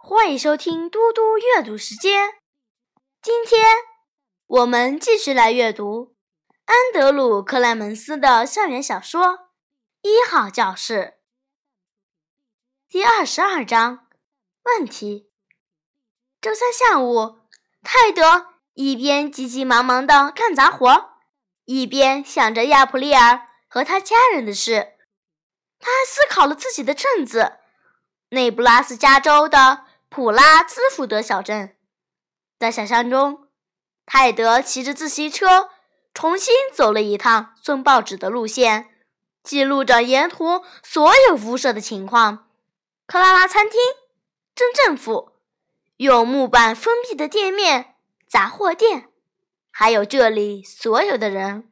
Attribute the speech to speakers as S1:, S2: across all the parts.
S1: 欢迎收听嘟嘟阅读时间。今天我们继续来阅读安德鲁·克莱门斯的校园小说《一号教室》第二十二章。问题：周三下午，泰德一边急急忙忙的干杂活，一边想着亚普利尔和他家人的事。他还思考了自己的镇子——内布拉斯加州的普拉兹福德小镇。在想象中，泰德骑着自行车重新走了一趟送报纸的路线，记录着沿途所有辐射的情况。克拉拉餐厅、镇政府、用木板封闭的店面、杂货店，还有这里所有的人。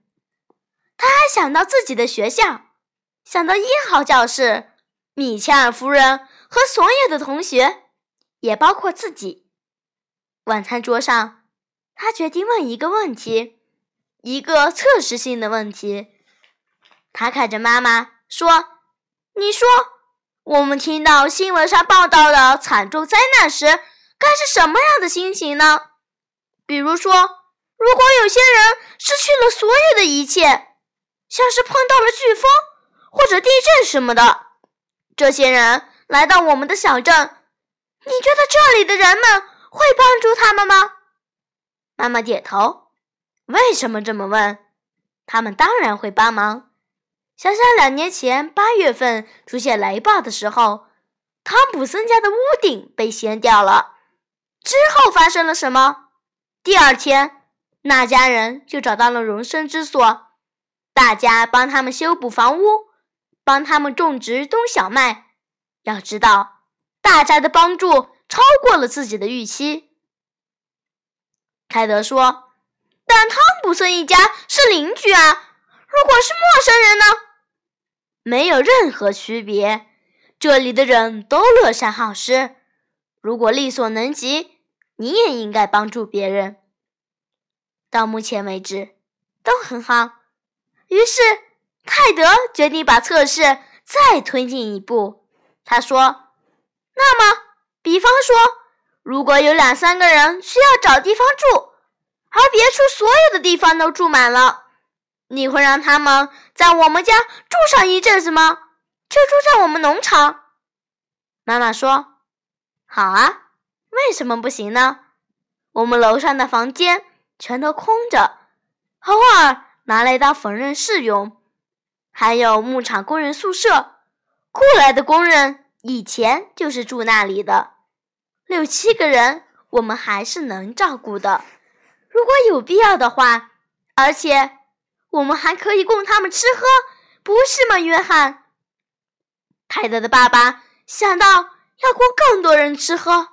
S1: 他还想到自己的学校。想到一号教室，米切尔夫人和所有的同学，也包括自己。晚餐桌上，他决定问一个问题，一个测试性的问题。他看着妈妈说：“你说，我们听到新闻上报道的惨重灾难时，该是什么样的心情呢？比如说，如果有些人失去了所有的一切，像是碰到了飓风。”或者地震什么的，这些人来到我们的小镇，你觉得这里的人们会帮助他们吗？妈妈点头。为什么这么问？他们当然会帮忙。想想两年前八月份出现雷暴的时候，汤普森家的屋顶被掀掉了。之后发生了什么？第二天，那家人就找到了容身之所，大家帮他们修补房屋。帮他们种植冬小麦，要知道，大家的帮助超过了自己的预期。凯德说：“但汤普森一家是邻居啊，如果是陌生人呢？没有任何区别。这里的人都乐善好施，如果力所能及，你也应该帮助别人。到目前为止，都很好。”于是。泰德决定把测试再推进一步。他说：“那么，比方说，如果有两三个人需要找地方住，而别处所有的地方都住满了，你会让他们在我们家住上一阵子吗？就住在我们农场？”妈妈说：“好啊，为什么不行呢？我们楼上的房间全都空着，偶尔拿来当缝纫室用。”还有牧场工人宿舍，雇来的工人以前就是住那里的，六七个人我们还是能照顾的。如果有必要的话，而且我们还可以供他们吃喝，不是吗，约翰？泰德的爸爸想到要供更多人吃喝，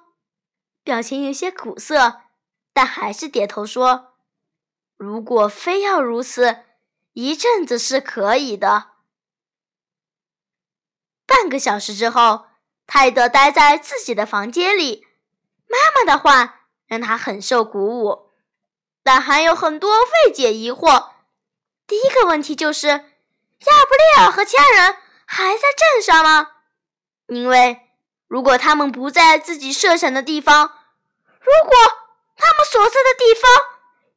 S1: 表情有些苦涩，但还是点头说：“如果非要如此。”一阵子是可以的。半个小时之后，泰德待在自己的房间里。妈妈的话让他很受鼓舞，但还有很多未解疑惑。第一个问题就是：亚布利尔和家人还在镇上吗？因为如果他们不在自己设想的地方，如果他们所在的地方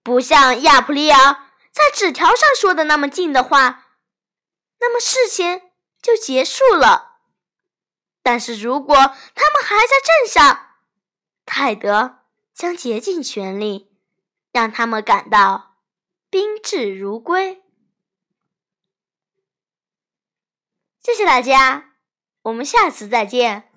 S1: 不像亚普利尔。在纸条上说的那么近的话，那么事情就结束了。但是如果他们还在镇上，泰德将竭尽全力让他们感到宾至如归。谢谢大家，我们下次再见。